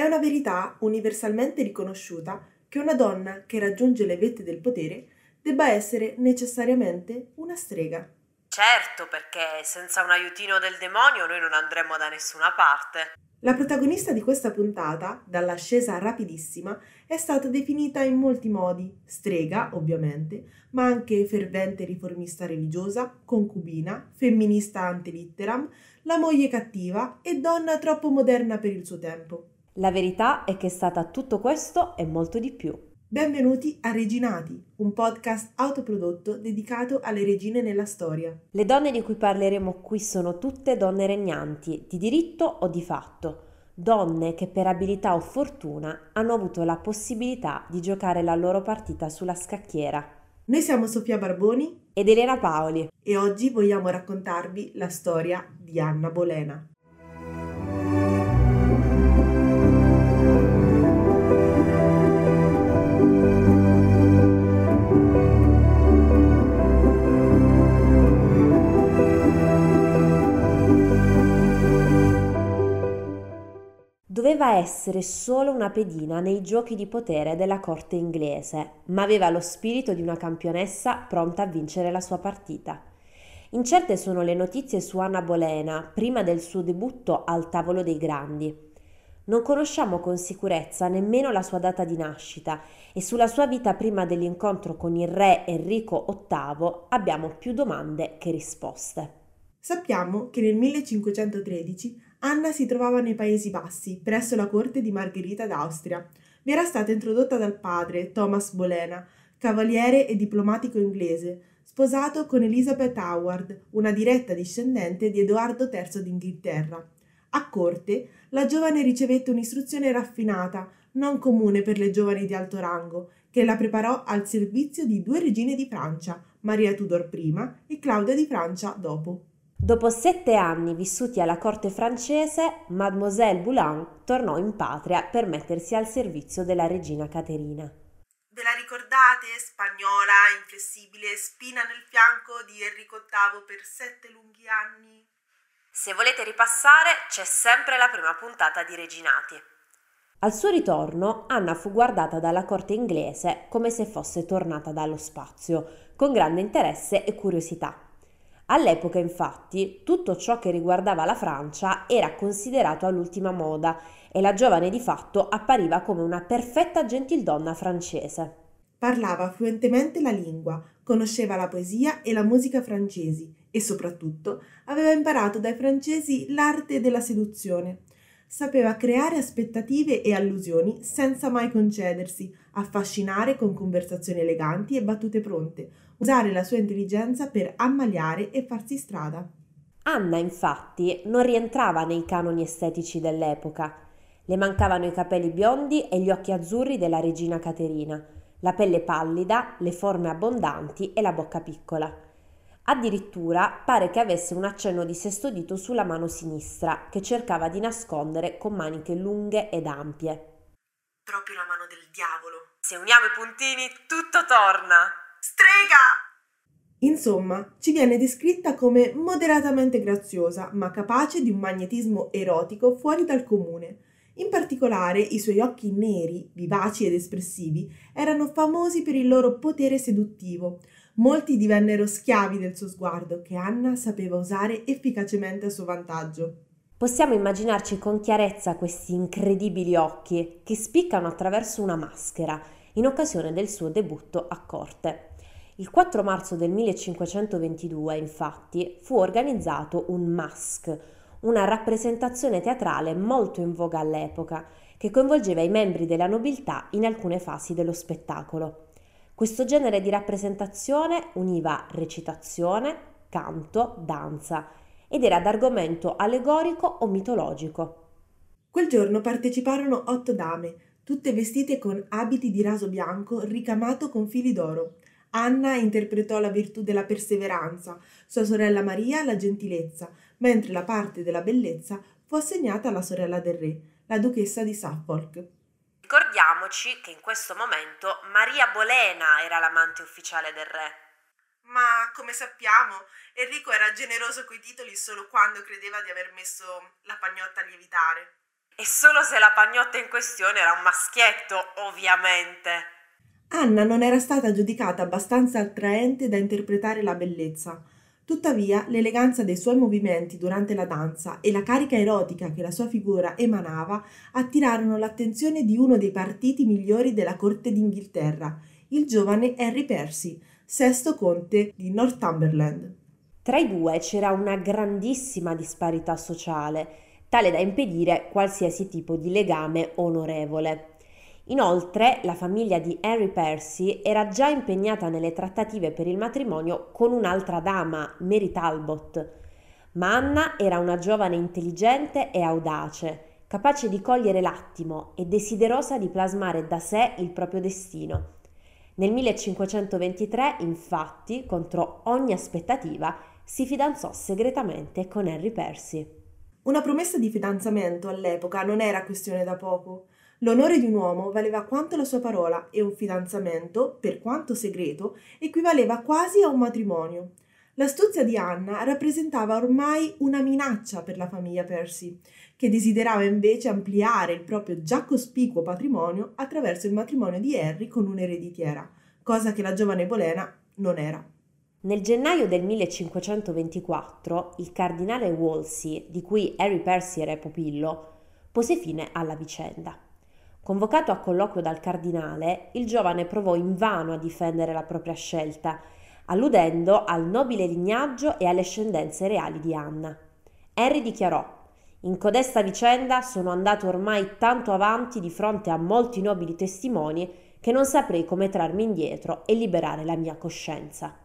È una verità universalmente riconosciuta che una donna che raggiunge le vette del potere debba essere necessariamente una strega. Certo, perché senza un aiutino del demonio noi non andremo da nessuna parte. La protagonista di questa puntata, dall'ascesa rapidissima, è stata definita in molti modi, strega ovviamente, ma anche fervente riformista religiosa, concubina, femminista antelitteram, la moglie cattiva e donna troppo moderna per il suo tempo. La verità è che è stata tutto questo e molto di più. Benvenuti a Reginati, un podcast autoprodotto dedicato alle regine nella storia. Le donne di cui parleremo qui sono tutte donne regnanti, di diritto o di fatto. Donne che per abilità o fortuna hanno avuto la possibilità di giocare la loro partita sulla scacchiera. Noi siamo Sofia Barboni ed Elena Paoli e oggi vogliamo raccontarvi la storia di Anna Bolena. Doveva essere solo una pedina nei giochi di potere della corte inglese, ma aveva lo spirito di una campionessa pronta a vincere la sua partita. Incerte sono le notizie su Anna Bolena prima del suo debutto al tavolo dei grandi. Non conosciamo con sicurezza nemmeno la sua data di nascita e sulla sua vita prima dell'incontro con il re Enrico VIII abbiamo più domande che risposte. Sappiamo che nel 1513 Anna si trovava nei Paesi Bassi, presso la corte di Margherita d'Austria. Vi era stata introdotta dal padre, Thomas Bolena, cavaliere e diplomatico inglese, sposato con Elizabeth Howard, una diretta discendente di Edoardo III d'Inghilterra. A corte, la giovane ricevette un'istruzione raffinata, non comune per le giovani di alto rango, che la preparò al servizio di due regine di Francia, Maria Tudor prima e Claudia di Francia dopo. Dopo sette anni vissuti alla corte francese, Mademoiselle Boulogne tornò in patria per mettersi al servizio della regina Caterina. Ve la ricordate? Spagnola, inflessibile, spina nel fianco di Enrico VIII per sette lunghi anni? Se volete ripassare, c'è sempre la prima puntata di Reginati. Al suo ritorno, Anna fu guardata dalla corte inglese come se fosse tornata dallo spazio, con grande interesse e curiosità. All'epoca, infatti, tutto ciò che riguardava la Francia era considerato all'ultima moda e la giovane di fatto appariva come una perfetta gentildonna francese. Parlava fluentemente la lingua, conosceva la poesia e la musica francesi e soprattutto aveva imparato dai francesi l'arte della seduzione. Sapeva creare aspettative e allusioni senza mai concedersi, affascinare con conversazioni eleganti e battute pronte, usare la sua intelligenza per ammaliare e farsi strada. Anna, infatti, non rientrava nei canoni estetici dell'epoca. Le mancavano i capelli biondi e gli occhi azzurri della regina Caterina, la pelle pallida, le forme abbondanti e la bocca piccola. Addirittura pare che avesse un accenno di sesto dito sulla mano sinistra, che cercava di nascondere con maniche lunghe ed ampie. Proprio la mano del diavolo. Se uniamo i puntini, tutto torna. Strega! Insomma, ci viene descritta come moderatamente graziosa, ma capace di un magnetismo erotico fuori dal comune. In particolare, i suoi occhi neri, vivaci ed espressivi, erano famosi per il loro potere seduttivo. Molti divennero schiavi del suo sguardo, che Anna sapeva usare efficacemente a suo vantaggio. Possiamo immaginarci con chiarezza questi incredibili occhi che spiccano attraverso una maschera in occasione del suo debutto a corte. Il 4 marzo del 1522, infatti, fu organizzato un masque, una rappresentazione teatrale molto in voga all'epoca, che coinvolgeva i membri della nobiltà in alcune fasi dello spettacolo. Questo genere di rappresentazione univa recitazione, canto, danza ed era d'argomento allegorico o mitologico. Quel giorno parteciparono otto dame, tutte vestite con abiti di raso bianco ricamato con fili d'oro. Anna interpretò la virtù della perseveranza, sua sorella Maria la gentilezza, mentre la parte della bellezza fu assegnata alla sorella del re, la duchessa di Suffolk. Ricordiamoci che in questo momento Maria Bolena era l'amante ufficiale del re. Ma come sappiamo, Enrico era generoso coi titoli solo quando credeva di aver messo la pagnotta a lievitare. E solo se la pagnotta in questione era un maschietto, ovviamente. Anna non era stata giudicata abbastanza attraente da interpretare la bellezza. Tuttavia, l'eleganza dei suoi movimenti durante la danza e la carica erotica che la sua figura emanava attirarono l'attenzione di uno dei partiti migliori della corte d'Inghilterra, il giovane Henry Percy, sesto conte di Northumberland. Tra i due c'era una grandissima disparità sociale, tale da impedire qualsiasi tipo di legame onorevole. Inoltre, la famiglia di Henry Percy era già impegnata nelle trattative per il matrimonio con un'altra dama, Mary Talbot. Ma Anna era una giovane intelligente e audace, capace di cogliere l'attimo e desiderosa di plasmare da sé il proprio destino. Nel 1523, infatti, contro ogni aspettativa, si fidanzò segretamente con Henry Percy. Una promessa di fidanzamento all'epoca non era questione da poco. L'onore di un uomo valeva quanto la sua parola e un fidanzamento, per quanto segreto, equivaleva quasi a un matrimonio. L'astuzia di Anna rappresentava ormai una minaccia per la famiglia Percy, che desiderava invece ampliare il proprio già cospicuo patrimonio attraverso il matrimonio di Harry con un'ereditiera, cosa che la giovane Bolena non era. Nel gennaio del 1524 il cardinale Wolsey, di cui Harry Percy era pupillo, pose fine alla vicenda. Convocato a colloquio dal cardinale, il giovane provò invano a difendere la propria scelta, alludendo al nobile lignaggio e alle ascendenze reali di Anna. Henry dichiarò in codesta vicenda sono andato ormai tanto avanti di fronte a molti nobili testimoni che non saprei come trarmi indietro e liberare la mia coscienza.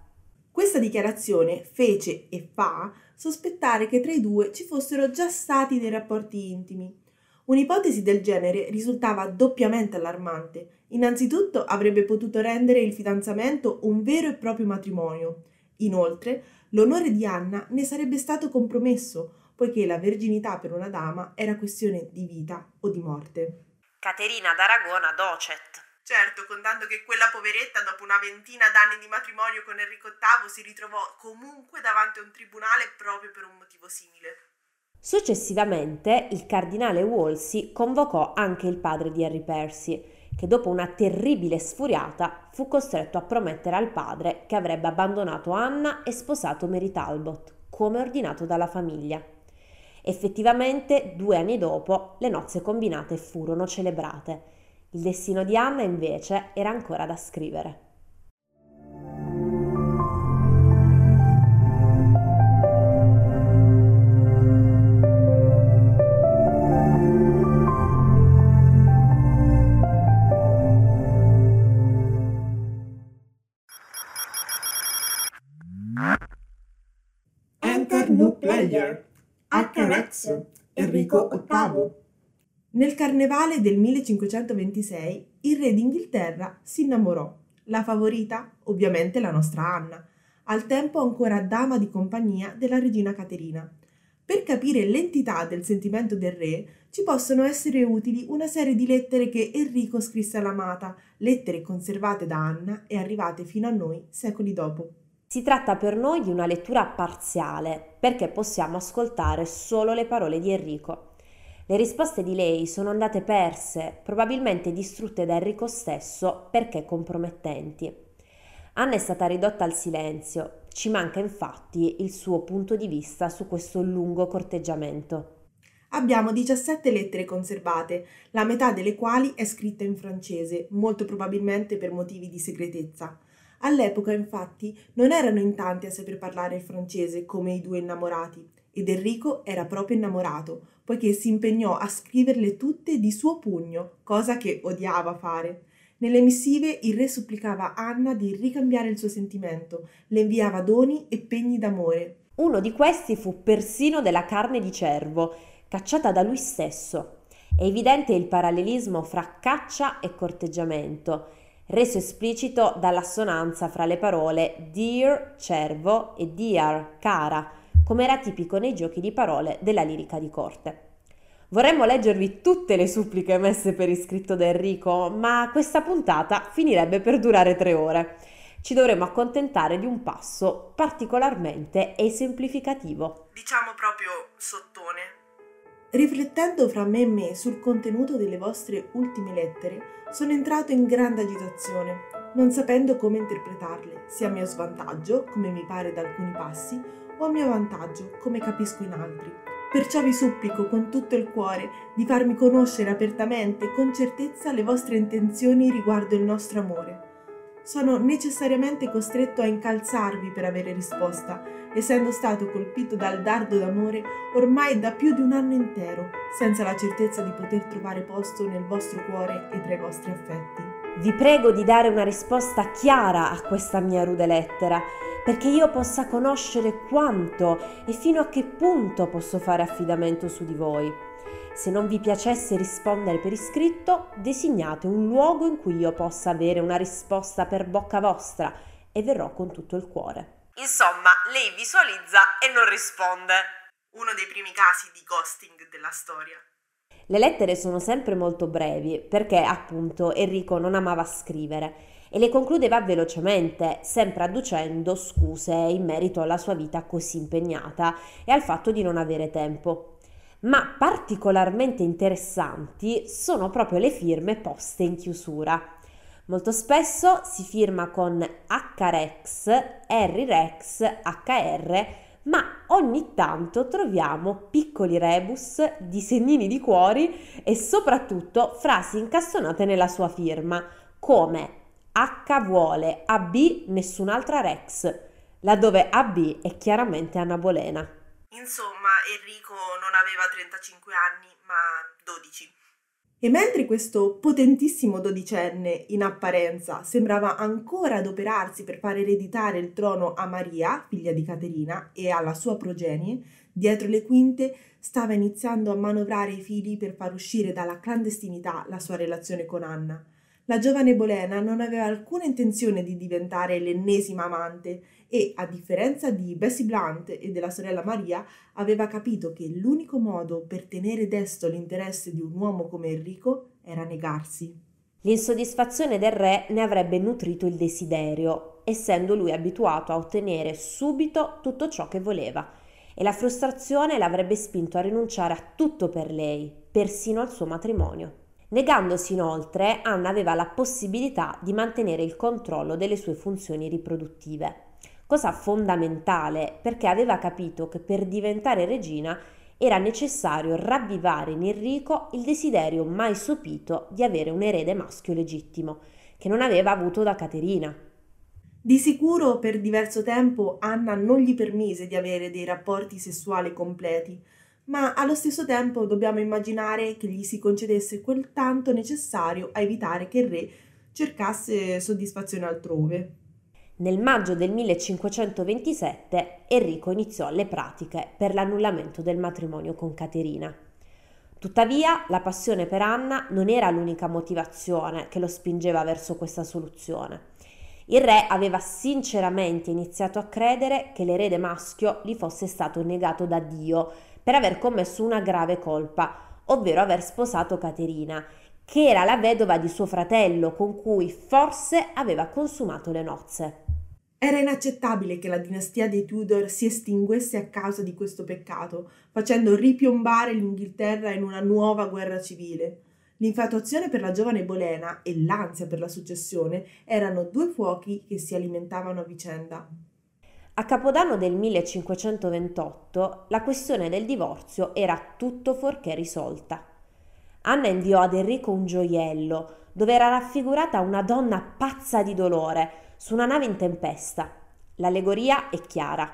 Questa dichiarazione fece e fa sospettare che tra i due ci fossero già stati dei rapporti intimi. Un'ipotesi del genere risultava doppiamente allarmante. Innanzitutto avrebbe potuto rendere il fidanzamento un vero e proprio matrimonio. Inoltre, l'onore di Anna ne sarebbe stato compromesso, poiché la verginità per una dama era questione di vita o di morte. Caterina d'Aragona docet. Certo, contando che quella poveretta, dopo una ventina d'anni di matrimonio con Enrico VIII, si ritrovò comunque davanti a un tribunale proprio per un motivo simile. Successivamente il cardinale Wolsey convocò anche il padre di Harry Percy, che dopo una terribile sfuriata fu costretto a promettere al padre che avrebbe abbandonato Anna e sposato Mary Talbot, come ordinato dalla famiglia. Effettivamente, due anni dopo, le nozze combinate furono celebrate. Il destino di Anna invece era ancora da scrivere. Nel carnevale del 1526 il re d'Inghilterra si innamorò. La favorita, ovviamente la nostra Anna, al tempo ancora dama di compagnia della regina Caterina. Per capire l'entità del sentimento del re ci possono essere utili una serie di lettere che Enrico scrisse all'amata, lettere conservate da Anna e arrivate fino a noi secoli dopo. Si tratta per noi di una lettura parziale, perché possiamo ascoltare solo le parole di Enrico. Le risposte di lei sono andate perse, probabilmente distrutte da Enrico stesso perché compromettenti. Anna è stata ridotta al silenzio, ci manca infatti il suo punto di vista su questo lungo corteggiamento. Abbiamo 17 lettere conservate, la metà delle quali è scritta in francese, molto probabilmente per motivi di segretezza. All'epoca, infatti, non erano in tanti a saper parlare il francese come i due innamorati, ed Enrico era proprio innamorato, poiché si impegnò a scriverle tutte di suo pugno, cosa che odiava fare. Nelle missive il re supplicava Anna di ricambiare il suo sentimento, le inviava doni e pegni d'amore. Uno di questi fu persino della carne di cervo, cacciata da lui stesso. È evidente il parallelismo fra caccia e corteggiamento, reso esplicito dall'assonanza fra le parole dear cervo e dear cara, come era tipico nei giochi di parole della lirica di corte. Vorremmo leggervi tutte le suppliche emesse per iscritto da Enrico, ma questa puntata finirebbe per durare tre ore. Ci dovremmo accontentare di un passo particolarmente esemplificativo. Diciamo proprio sottone. Riflettendo fra me e me sul contenuto delle vostre ultime lettere, sono entrato in grande agitazione, non sapendo come interpretarle, sia a mio svantaggio, come mi pare da alcuni passi, o a mio vantaggio, come capisco in altri. Perciò vi supplico con tutto il cuore di farmi conoscere apertamente e con certezza le vostre intenzioni riguardo il nostro amore. Sono necessariamente costretto a incalzarvi per avere risposta, essendo stato colpito dal dardo d'amore ormai da più di un anno intero, senza la certezza di poter trovare posto nel vostro cuore e tra i vostri affetti. Vi prego di dare una risposta chiara a questa mia rude lettera, perché io possa conoscere quanto e fino a che punto posso fare affidamento su di voi. Se non vi piacesse rispondere per iscritto, designate un luogo in cui io possa avere una risposta per bocca vostra e verrò con tutto il cuore. Insomma, lei visualizza e non risponde. Uno dei primi casi di ghosting della storia. Le lettere sono sempre molto brevi perché appunto Enrico non amava scrivere e le concludeva velocemente, sempre adducendo scuse in merito alla sua vita così impegnata e al fatto di non avere tempo ma particolarmente interessanti sono proprio le firme poste in chiusura. Molto spesso si firma con HREX, RREX, HR, ma ogni tanto troviamo piccoli rebus, disegnini di cuori e soprattutto frasi incastonate nella sua firma, come H vuole, AB nessun'altra Rex, laddove AB è chiaramente Anna Bolena. Insomma, Enrico non aveva 35 anni, ma 12. E mentre questo potentissimo dodicenne, in apparenza, sembrava ancora adoperarsi per far ereditare il trono a Maria, figlia di Caterina, e alla sua progenie, dietro le quinte stava iniziando a manovrare i fili per far uscire dalla clandestinità la sua relazione con Anna. La giovane Bolena non aveva alcuna intenzione di diventare l'ennesima amante e, a differenza di Bessie Blunt e della sorella Maria, aveva capito che l'unico modo per tenere desto l'interesse di un uomo come Enrico era negarsi. L'insoddisfazione del re ne avrebbe nutrito il desiderio, essendo lui abituato a ottenere subito tutto ciò che voleva, e la frustrazione l'avrebbe spinto a rinunciare a tutto per lei, persino al suo matrimonio. Negandosi inoltre, Anna aveva la possibilità di mantenere il controllo delle sue funzioni riproduttive, cosa fondamentale perché aveva capito che per diventare regina era necessario ravvivare in Enrico il desiderio mai sopito di avere un erede maschio legittimo, che non aveva avuto da Caterina. Di sicuro per diverso tempo Anna non gli permise di avere dei rapporti sessuali completi, ma allo stesso tempo dobbiamo immaginare che gli si concedesse quel tanto necessario a evitare che il re cercasse soddisfazione altrove. Nel maggio del 1527 Enrico iniziò le pratiche per l'annullamento del matrimonio con Caterina. Tuttavia, la passione per Anna non era l'unica motivazione che lo spingeva verso questa soluzione. Il re aveva sinceramente iniziato a credere che l'erede maschio gli fosse stato negato da Dio per aver commesso una grave colpa, ovvero aver sposato Caterina, che era la vedova di suo fratello con cui forse aveva consumato le nozze. Era inaccettabile che la dinastia dei Tudor si estinguesse a causa di questo peccato, facendo ripiombare l'Inghilterra in una nuova guerra civile. L'infatuazione per la giovane Bolena e l'ansia per la successione erano due fuochi che si alimentavano a vicenda. A Capodanno del 1528 la questione del divorzio era tutto fuorché risolta. Anna inviò ad Enrico un gioiello dove era raffigurata una donna pazza di dolore su una nave in tempesta. L'allegoria è chiara.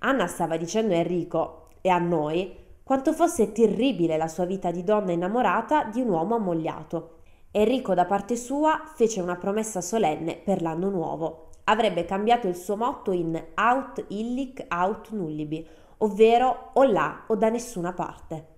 Anna stava dicendo a Enrico e a noi quanto fosse terribile la sua vita di donna innamorata di un uomo ammogliato. Enrico da parte sua fece una promessa solenne per l'anno nuovo avrebbe cambiato il suo motto in Aut illic aut nullibi, ovvero o là o da nessuna parte.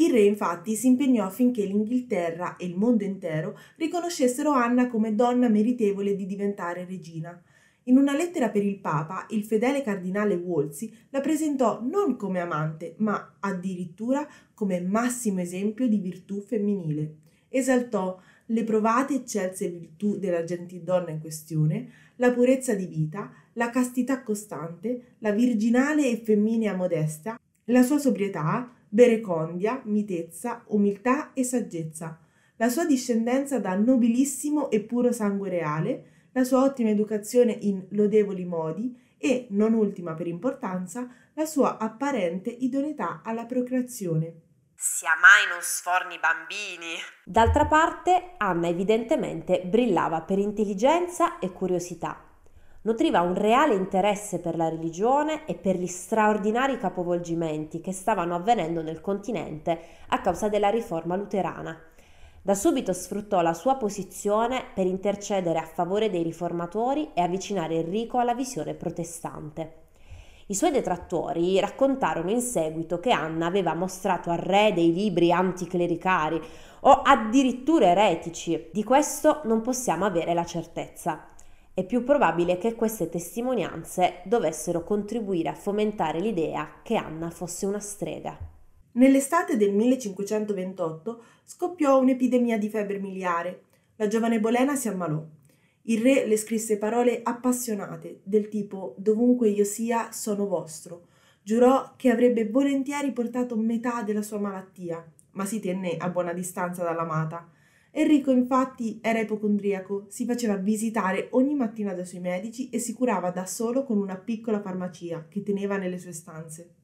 Il re infatti si impegnò affinché l'Inghilterra e il mondo intero riconoscessero Anna come donna meritevole di diventare regina. In una lettera per il Papa, il fedele cardinale Wolsey la presentò non come amante, ma addirittura come massimo esempio di virtù femminile. Esaltò le provate eccelse virtù della gentildonna in questione, la purezza di vita, la castità costante, la virginale e femminea modesta, la sua sobrietà, verecondia, mitezza, umiltà e saggezza, la sua discendenza da nobilissimo e puro sangue reale, la sua ottima educazione in lodevoli modi e, non ultima per importanza, la sua apparente idoneità alla procreazione. Sia mai non sforni bambini. D'altra parte, Anna evidentemente brillava per intelligenza e curiosità. Nutriva un reale interesse per la religione e per gli straordinari capovolgimenti che stavano avvenendo nel continente a causa della riforma luterana. Da subito sfruttò la sua posizione per intercedere a favore dei riformatori e avvicinare Enrico alla visione protestante. I suoi detrattori raccontarono in seguito che Anna aveva mostrato al re dei libri anticlericari o addirittura eretici. Di questo non possiamo avere la certezza. È più probabile che queste testimonianze dovessero contribuire a fomentare l'idea che Anna fosse una strega. Nell'estate del 1528 scoppiò un'epidemia di febbre miliare. La giovane Bolena si ammalò. Il re le scrisse parole appassionate, del tipo dovunque io sia sono vostro. Giurò che avrebbe volentieri portato metà della sua malattia, ma si tenne a buona distanza dall'amata. Enrico infatti era ipocondriaco, si faceva visitare ogni mattina dai suoi medici e si curava da solo con una piccola farmacia che teneva nelle sue stanze.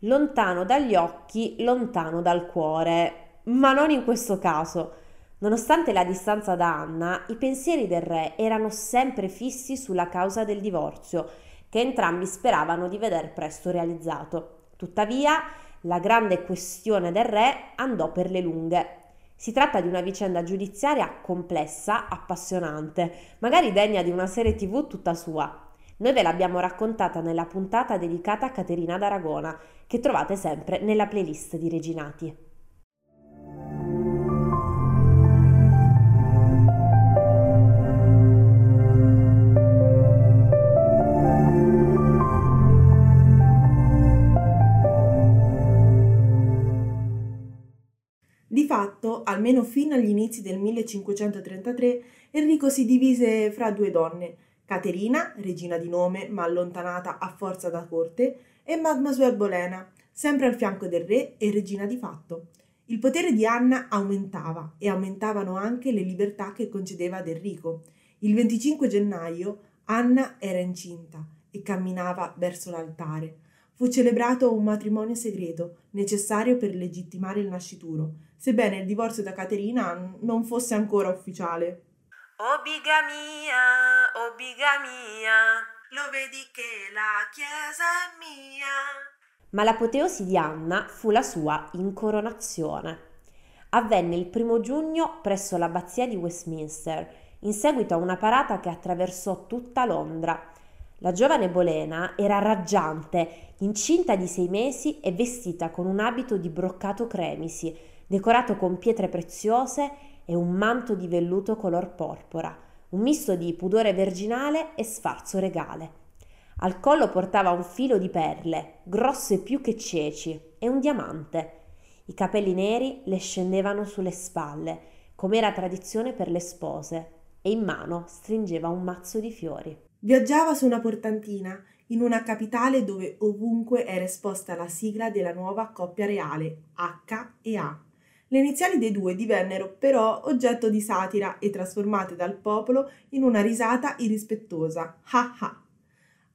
Lontano dagli occhi, lontano dal cuore. Ma non in questo caso. Nonostante la distanza da Anna, i pensieri del re erano sempre fissi sulla causa del divorzio, che entrambi speravano di veder presto realizzato. Tuttavia, la grande questione del re andò per le lunghe. Si tratta di una vicenda giudiziaria complessa, appassionante, magari degna di una serie tv tutta sua. Noi ve l'abbiamo raccontata nella puntata dedicata a Caterina d'Aragona, che trovate sempre nella playlist di Reginati. Di fatto, almeno fino agli inizi del 1533, Enrico si divise fra due donne, Caterina, regina di nome ma allontanata a forza da corte, e Mademoiselle Bolena, sempre al fianco del re e regina di fatto. Il potere di Anna aumentava e aumentavano anche le libertà che concedeva ad Enrico. Il 25 gennaio Anna era incinta e camminava verso l'altare. Fu celebrato un matrimonio segreto, necessario per legittimare il nascituro, sebbene il divorzio da Caterina non fosse ancora ufficiale. Oh bigamia, oh bigamia, lo vedi che la chiesa è mia. Ma l'apoteosi di Anna fu la sua incoronazione. Avvenne il primo giugno presso l'abbazia di Westminster, in seguito a una parata che attraversò tutta Londra. La giovane Bolena era raggiante, incinta di sei mesi e vestita con un abito di broccato cremisi, decorato con pietre preziose e un manto di velluto color porpora, un misto di pudore virginale e sfarzo regale. Al collo portava un filo di perle, grosse più che ceci, e un diamante. I capelli neri le scendevano sulle spalle, come era tradizione per le spose, e in mano stringeva un mazzo di fiori. Viaggiava su una portantina, in una capitale dove ovunque era esposta la sigla della nuova coppia reale, H e A. Le iniziali dei due divennero però oggetto di satira e trasformate dal popolo in una risata irrispettosa. Ha ha!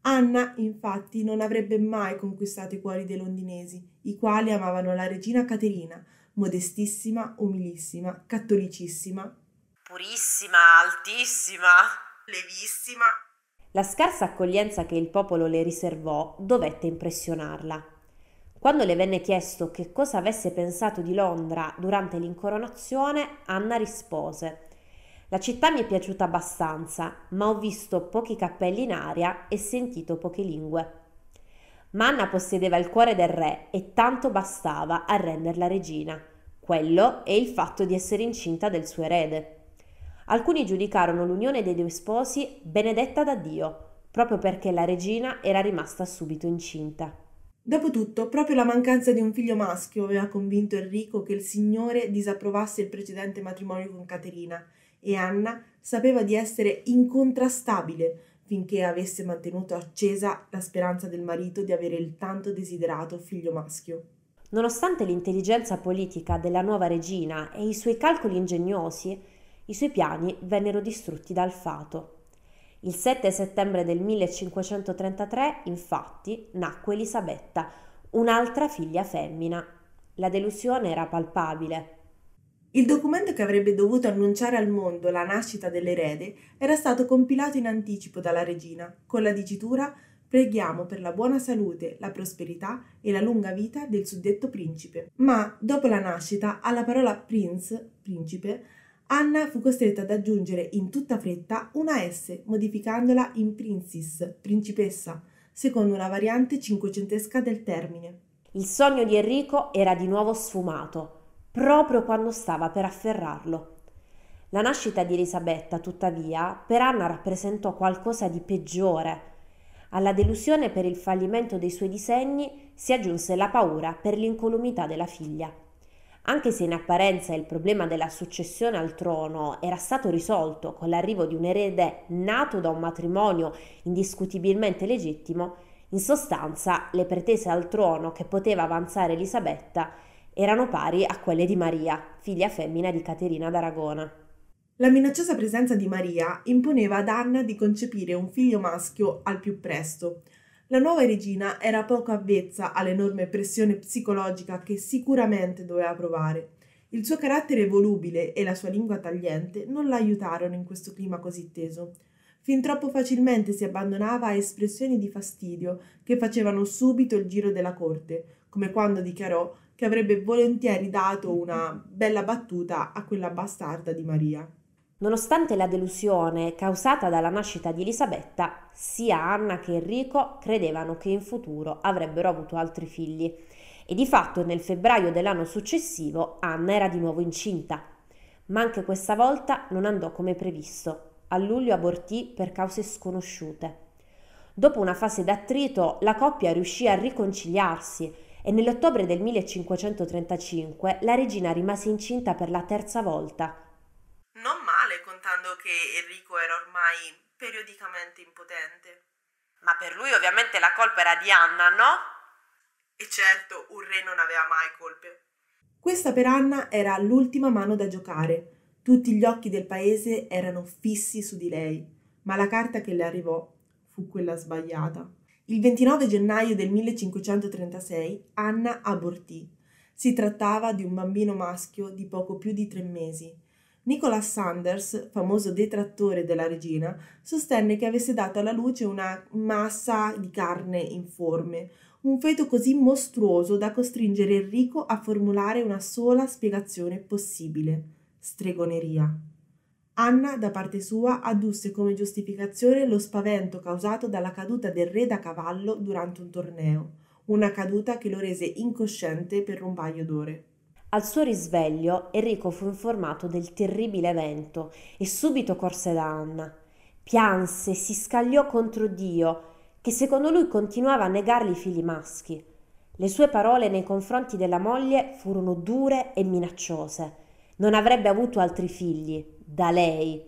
Anna, infatti, non avrebbe mai conquistato i cuori dei londinesi, i quali amavano la regina Caterina, modestissima, umilissima, cattolicissima, purissima, altissima, levissima. La scarsa accoglienza che il popolo le riservò dovette impressionarla. Quando le venne chiesto che cosa avesse pensato di Londra durante l'incoronazione, Anna rispose La città mi è piaciuta abbastanza, ma ho visto pochi cappelli in aria e sentito poche lingue. Ma Anna possedeva il cuore del re e tanto bastava a renderla regina. Quello e il fatto di essere incinta del suo erede. Alcuni giudicarono l'unione dei due sposi benedetta da Dio, proprio perché la regina era rimasta subito incinta. Dopotutto, proprio la mancanza di un figlio maschio aveva convinto Enrico che il Signore disapprovasse il precedente matrimonio con Caterina e Anna sapeva di essere incontrastabile finché avesse mantenuto accesa la speranza del marito di avere il tanto desiderato figlio maschio. Nonostante l'intelligenza politica della nuova regina e i suoi calcoli ingegnosi, i suoi piani vennero distrutti dal fato. Il 7 settembre del 1533, infatti, nacque Elisabetta, un'altra figlia femmina. La delusione era palpabile. Il documento che avrebbe dovuto annunciare al mondo la nascita dell'erede era stato compilato in anticipo dalla regina, con la dicitura Preghiamo per la buona salute, la prosperità e la lunga vita del suddetto principe. Ma dopo la nascita, alla parola prince, principe, Anna fu costretta ad aggiungere in tutta fretta una S, modificandola in princess, principessa, secondo una variante cinquecentesca del termine. Il sogno di Enrico era di nuovo sfumato, proprio quando stava per afferrarlo. La nascita di Elisabetta, tuttavia, per Anna rappresentò qualcosa di peggiore. Alla delusione per il fallimento dei suoi disegni si aggiunse la paura per l'incolumità della figlia. Anche se in apparenza il problema della successione al trono era stato risolto con l'arrivo di un erede nato da un matrimonio indiscutibilmente legittimo, in sostanza le pretese al trono che poteva avanzare Elisabetta erano pari a quelle di Maria, figlia femmina di Caterina d'Aragona. La minacciosa presenza di Maria imponeva ad Anna di concepire un figlio maschio al più presto, la nuova regina era poco avvezza all'enorme pressione psicologica che sicuramente doveva provare. Il suo carattere volubile e la sua lingua tagliente non la aiutarono in questo clima così teso. Fin troppo facilmente si abbandonava a espressioni di fastidio che facevano subito il giro della corte, come quando dichiarò che avrebbe volentieri dato una bella battuta a quella bastarda di Maria. Nonostante la delusione causata dalla nascita di Elisabetta, sia Anna che Enrico credevano che in futuro avrebbero avuto altri figli e di fatto nel febbraio dell'anno successivo Anna era di nuovo incinta. Ma anche questa volta non andò come previsto. A luglio abortì per cause sconosciute. Dopo una fase d'attrito, la coppia riuscì a riconciliarsi e nell'ottobre del 1535 la regina rimase incinta per la terza volta non male contando che Enrico era ormai periodicamente impotente. Ma per lui ovviamente la colpa era di Anna, no? E certo, un re non aveva mai colpe. Questa per Anna era l'ultima mano da giocare. Tutti gli occhi del paese erano fissi su di lei, ma la carta che le arrivò fu quella sbagliata. Il 29 gennaio del 1536 Anna abortì. Si trattava di un bambino maschio di poco più di tre mesi Nicholas Sanders, famoso detrattore della regina, sostenne che avesse dato alla luce una massa di carne informe, un feto così mostruoso da costringere Enrico a formulare una sola spiegazione possibile: stregoneria. Anna, da parte sua, addusse come giustificazione lo spavento causato dalla caduta del re da cavallo durante un torneo, una caduta che lo rese incosciente per un paio d'ore. Al suo risveglio Enrico fu informato del terribile evento e subito corse da Anna. Pianse si scagliò contro Dio, che secondo lui continuava a negargli i figli maschi. Le sue parole nei confronti della moglie furono dure e minacciose. Non avrebbe avuto altri figli, da lei.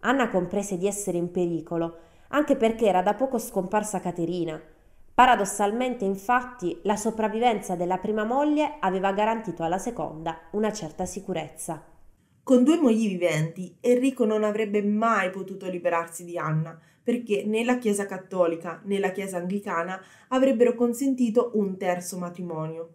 Anna comprese di essere in pericolo, anche perché era da poco scomparsa Caterina Paradossalmente, infatti, la sopravvivenza della prima moglie aveva garantito alla seconda una certa sicurezza. Con due mogli viventi, Enrico non avrebbe mai potuto liberarsi di Anna, perché né la Chiesa cattolica né la Chiesa anglicana avrebbero consentito un terzo matrimonio.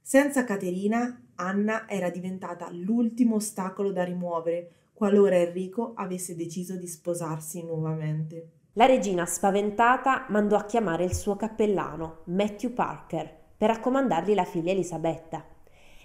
Senza Caterina, Anna era diventata l'ultimo ostacolo da rimuovere qualora Enrico avesse deciso di sposarsi nuovamente. La regina, spaventata, mandò a chiamare il suo cappellano, Matthew Parker, per raccomandargli la figlia Elisabetta.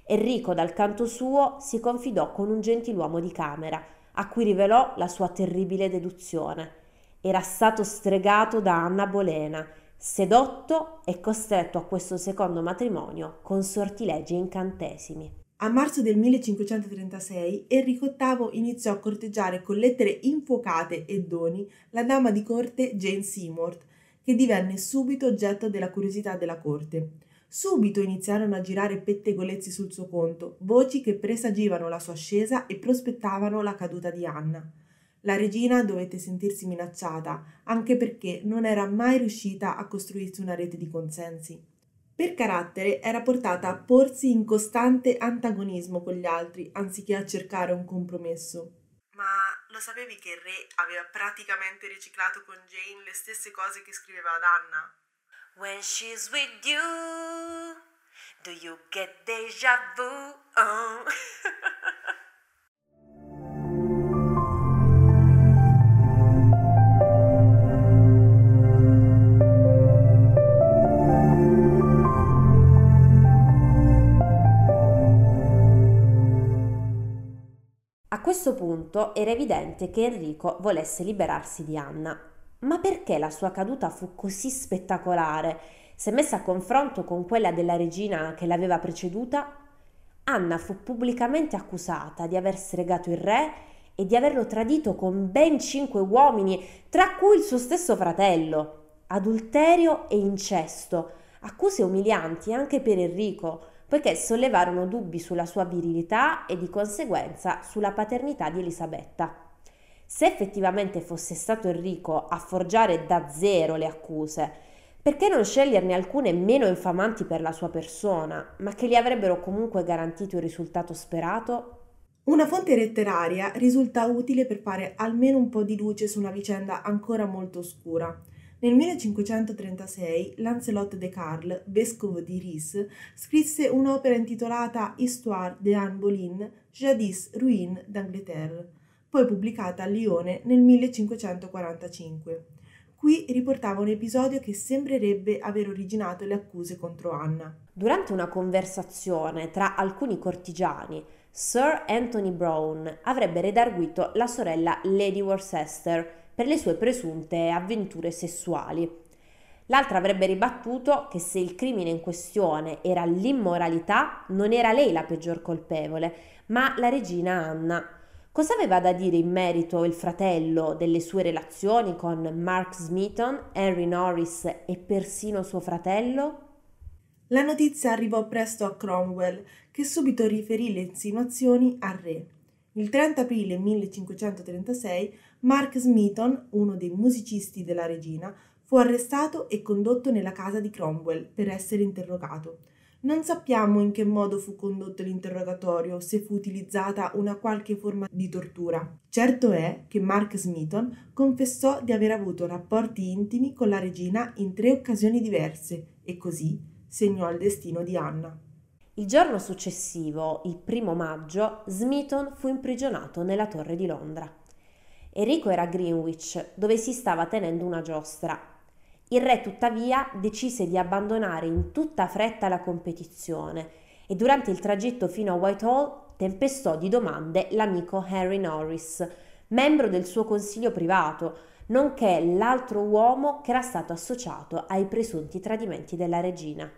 Enrico, dal canto suo, si confidò con un gentiluomo di camera, a cui rivelò la sua terribile deduzione. Era stato stregato da Anna Bolena, sedotto e costretto a questo secondo matrimonio con sortilegi incantesimi. A marzo del 1536 Enrico VIII iniziò a corteggiare con lettere infuocate e doni la dama di corte Jane Seymour, che divenne subito oggetto della curiosità della corte. Subito iniziarono a girare pettegolezzi sul suo conto, voci che presagivano la sua ascesa e prospettavano la caduta di Anna. La regina dovette sentirsi minacciata, anche perché non era mai riuscita a costruirsi una rete di consensi. Per carattere era portata a porsi in costante antagonismo con gli altri, anziché a cercare un compromesso. Ma lo sapevi che il re aveva praticamente riciclato con Jane le stesse cose che scriveva ad Anna? When she's with you, do you get deja vu? Oh. A questo punto era evidente che Enrico volesse liberarsi di Anna. Ma perché la sua caduta fu così spettacolare? Se messa a confronto con quella della regina che l'aveva preceduta, Anna fu pubblicamente accusata di aver stregato il re e di averlo tradito con ben cinque uomini, tra cui il suo stesso fratello. Adulterio e incesto, accuse umilianti anche per Enrico, poiché sollevarono dubbi sulla sua virilità e di conseguenza sulla paternità di Elisabetta. Se effettivamente fosse stato Enrico a forgiare da zero le accuse, perché non sceglierne alcune meno infamanti per la sua persona, ma che gli avrebbero comunque garantito il risultato sperato? Una fonte letteraria risulta utile per fare almeno un po' di luce su una vicenda ancora molto oscura. Nel 1536 Lancelot de Carle, vescovo di Ris, scrisse un'opera intitolata Histoire de Anne Boleyn, jadis ruine d'Angleterre, poi pubblicata a Lione nel 1545. Qui riportava un episodio che sembrerebbe aver originato le accuse contro Anna. Durante una conversazione tra alcuni cortigiani, Sir Anthony Brown avrebbe redarguito la sorella Lady Worcester per le sue presunte avventure sessuali. L'altra avrebbe ribattuto che se il crimine in questione era l'immoralità, non era lei la peggior colpevole, ma la regina Anna. Cosa aveva da dire in merito il fratello delle sue relazioni con Mark Smeaton, Henry Norris e persino suo fratello? La notizia arrivò presto a Cromwell, che subito riferì le insinuazioni al re. Il 30 aprile 1536 Mark Smeaton, uno dei musicisti della regina, fu arrestato e condotto nella casa di Cromwell per essere interrogato. Non sappiamo in che modo fu condotto l'interrogatorio, se fu utilizzata una qualche forma di tortura. Certo è che Mark Smeaton confessò di aver avuto rapporti intimi con la regina in tre occasioni diverse e così segnò il destino di Anna. Il giorno successivo, il primo maggio, Smeaton fu imprigionato nella torre di Londra. Enrico era a Greenwich, dove si stava tenendo una giostra. Il re, tuttavia, decise di abbandonare in tutta fretta la competizione e durante il tragitto fino a Whitehall tempestò di domande l'amico Henry Norris, membro del suo consiglio privato, nonché l'altro uomo che era stato associato ai presunti tradimenti della regina.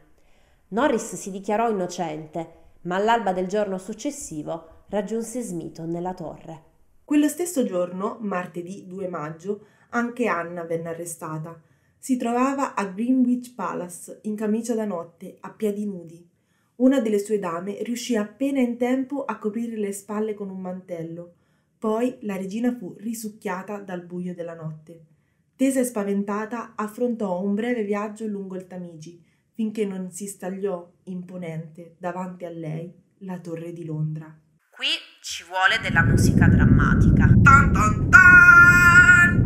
Norris si dichiarò innocente, ma all'alba del giorno successivo raggiunse Smeaton nella torre. Quello stesso giorno, martedì 2 maggio, anche Anna venne arrestata. Si trovava a Greenwich Palace, in camicia da notte, a piedi nudi. Una delle sue dame riuscì appena in tempo a coprire le spalle con un mantello. Poi la regina fu risucchiata dal buio della notte. Tesa e spaventata, affrontò un breve viaggio lungo il Tamigi, finché non si stagliò imponente davanti a lei la torre di Londra. Qui ci vuole della musica drammatica. Tan tan tan!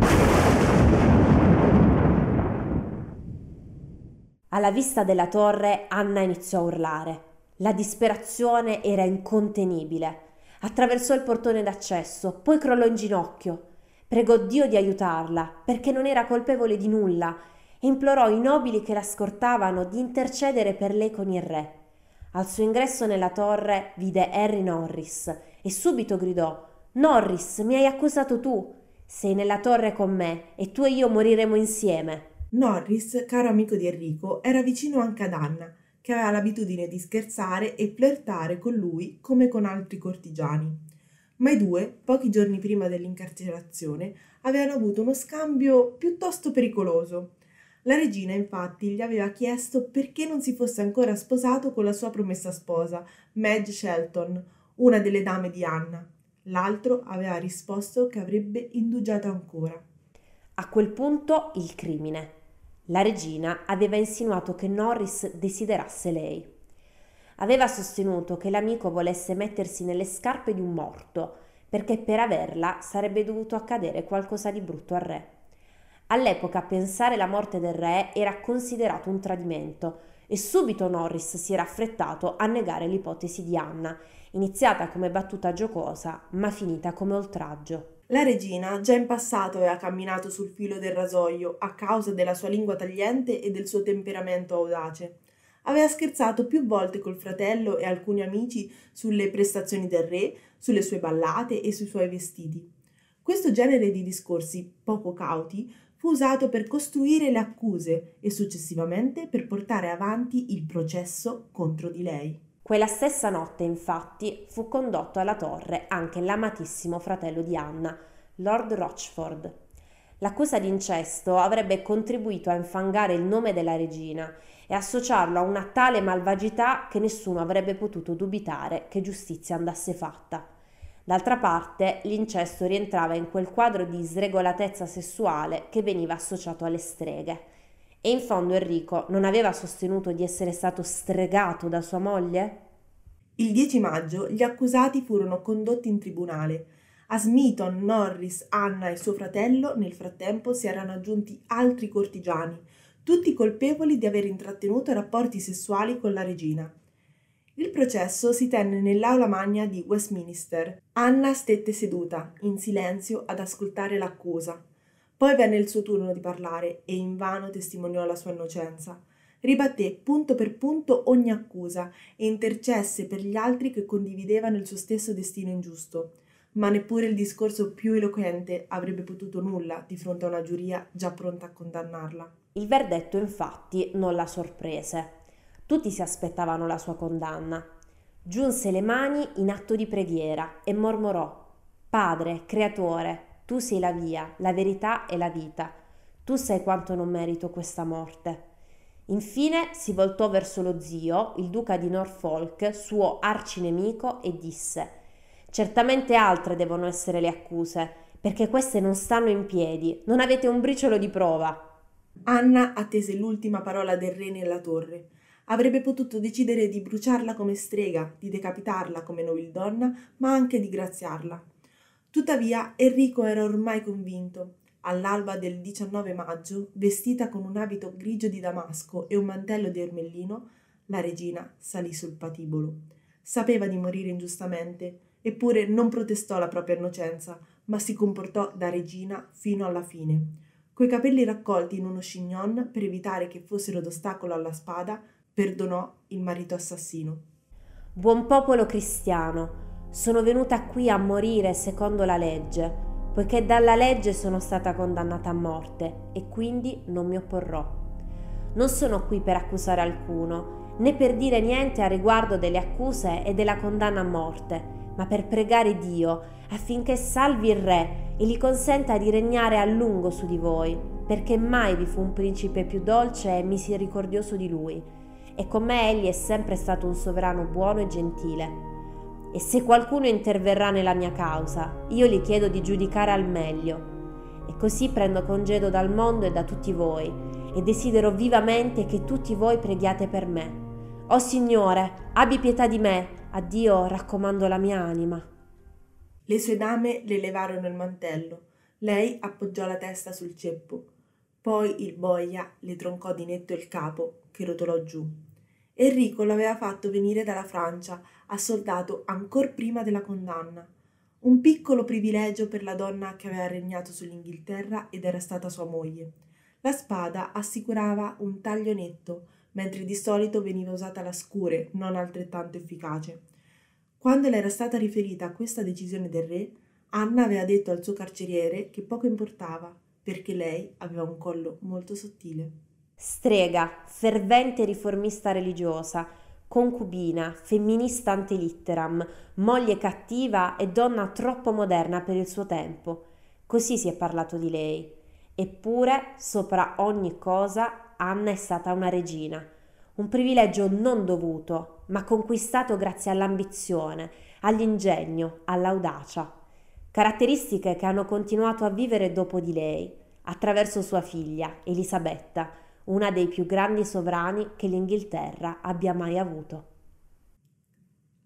Alla vista della torre Anna iniziò a urlare. La disperazione era incontenibile. Attraversò il portone d'accesso, poi crollò in ginocchio. Pregò Dio di aiutarla, perché non era colpevole di nulla, e implorò i nobili che la scortavano di intercedere per lei con il re. Al suo ingresso nella torre vide Harry Norris e subito gridò Norris, mi hai accusato tu. Sei nella torre con me e tu e io moriremo insieme. Norris, caro amico di Enrico, era vicino anche ad Anna, che aveva l'abitudine di scherzare e flirtare con lui come con altri cortigiani. Ma i due, pochi giorni prima dell'incarcerazione, avevano avuto uno scambio piuttosto pericoloso. La regina infatti gli aveva chiesto perché non si fosse ancora sposato con la sua promessa sposa, Madge Shelton, una delle dame di Anna. L'altro aveva risposto che avrebbe indugiato ancora. A quel punto il crimine. La regina aveva insinuato che Norris desiderasse lei. Aveva sostenuto che l'amico volesse mettersi nelle scarpe di un morto, perché per averla sarebbe dovuto accadere qualcosa di brutto al re. All'epoca pensare la morte del re era considerato un tradimento e subito Norris si era affrettato a negare l'ipotesi di Anna, iniziata come battuta giocosa ma finita come oltraggio. La regina già in passato aveva camminato sul filo del rasoio a causa della sua lingua tagliente e del suo temperamento audace. Aveva scherzato più volte col fratello e alcuni amici sulle prestazioni del re, sulle sue ballate e sui suoi vestiti. Questo genere di discorsi poco cauti fu usato per costruire le accuse e successivamente per portare avanti il processo contro di lei. Quella stessa notte, infatti, fu condotto alla torre anche l'amatissimo fratello di Anna, Lord Rochford. L'accusa di incesto avrebbe contribuito a infangare il nome della regina e associarlo a una tale malvagità che nessuno avrebbe potuto dubitare che giustizia andasse fatta. D'altra parte, l'incesto rientrava in quel quadro di sregolatezza sessuale che veniva associato alle streghe. E in fondo Enrico non aveva sostenuto di essere stato stregato da sua moglie? Il 10 maggio gli accusati furono condotti in tribunale. A Smithon, Norris, Anna e suo fratello nel frattempo si erano aggiunti altri cortigiani, tutti colpevoli di aver intrattenuto rapporti sessuali con la regina. Il processo si tenne nell'aula magna di Westminster. Anna stette seduta, in silenzio, ad ascoltare l'accusa. Poi venne il suo turno di parlare e invano testimoniò la sua innocenza. Ribatté punto per punto ogni accusa e intercesse per gli altri che condividevano il suo stesso destino ingiusto. Ma neppure il discorso più eloquente avrebbe potuto nulla di fronte a una giuria già pronta a condannarla. Il verdetto infatti non la sorprese. Tutti si aspettavano la sua condanna. Giunse le mani in atto di preghiera e mormorò Padre, Creatore, tu sei la via, la verità e la vita. Tu sai quanto non merito questa morte. Infine si voltò verso lo zio, il duca di Norfolk, suo arcinemico, e disse Certamente altre devono essere le accuse, perché queste non stanno in piedi, non avete un briciolo di prova. Anna attese l'ultima parola del re nella torre. Avrebbe potuto decidere di bruciarla come strega, di decapitarla come nobildonna, ma anche di graziarla. Tuttavia Enrico era ormai convinto. All'alba del 19 maggio, vestita con un abito grigio di damasco e un mantello di ermellino, la regina salì sul patibolo. Sapeva di morire ingiustamente, eppure non protestò la propria innocenza, ma si comportò da regina fino alla fine. Coi capelli raccolti in uno chignon per evitare che fossero d'ostacolo alla spada, perdonò il marito assassino. Buon popolo cristiano, sono venuta qui a morire secondo la legge, poiché dalla legge sono stata condannata a morte e quindi non mi opporrò. Non sono qui per accusare alcuno, né per dire niente a riguardo delle accuse e della condanna a morte, ma per pregare Dio affinché salvi il re e gli consenta di regnare a lungo su di voi, perché mai vi fu un principe più dolce e misericordioso di lui, e con me egli è sempre stato un sovrano buono e gentile e se qualcuno interverrà nella mia causa, io gli chiedo di giudicare al meglio. E così prendo congedo dal mondo e da tutti voi, e desidero vivamente che tutti voi preghiate per me. O Signore, abbi pietà di me, a Dio raccomando la mia anima. Le sue dame le levarono il mantello, lei appoggiò la testa sul ceppo, poi il boia le troncò di netto il capo, che rotolò giù. Enrico l'aveva fatto venire dalla Francia, assoldato ancor prima della condanna. Un piccolo privilegio per la donna che aveva regnato sull'Inghilterra ed era stata sua moglie. La spada assicurava un taglio netto, mentre di solito veniva usata la scure, non altrettanto efficace. Quando le era stata riferita questa decisione del re, Anna aveva detto al suo carceriere che poco importava, perché lei aveva un collo molto sottile. Strega, fervente riformista religiosa, concubina, femminista ante litteram, moglie cattiva e donna troppo moderna per il suo tempo. Così si è parlato di lei. Eppure, sopra ogni cosa, Anna è stata una regina. Un privilegio non dovuto, ma conquistato grazie all'ambizione, all'ingegno, all'audacia. Caratteristiche che hanno continuato a vivere dopo di lei, attraverso sua figlia, Elisabetta, una dei più grandi sovrani che l'Inghilterra abbia mai avuto.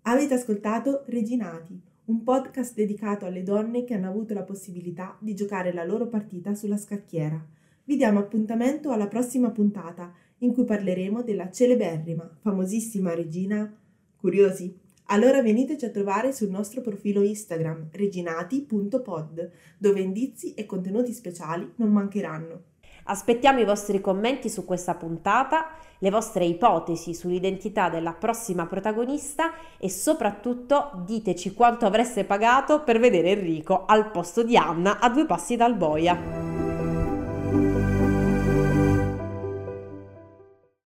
Avete ascoltato Reginati, un podcast dedicato alle donne che hanno avuto la possibilità di giocare la loro partita sulla scacchiera. Vi diamo appuntamento alla prossima puntata in cui parleremo della celeberrima, famosissima regina. Curiosi? Allora veniteci a trovare sul nostro profilo Instagram reginati.pod, dove indizi e contenuti speciali non mancheranno. Aspettiamo i vostri commenti su questa puntata, le vostre ipotesi sull'identità della prossima protagonista e soprattutto diteci quanto avreste pagato per vedere Enrico al posto di Anna a due passi dal boia.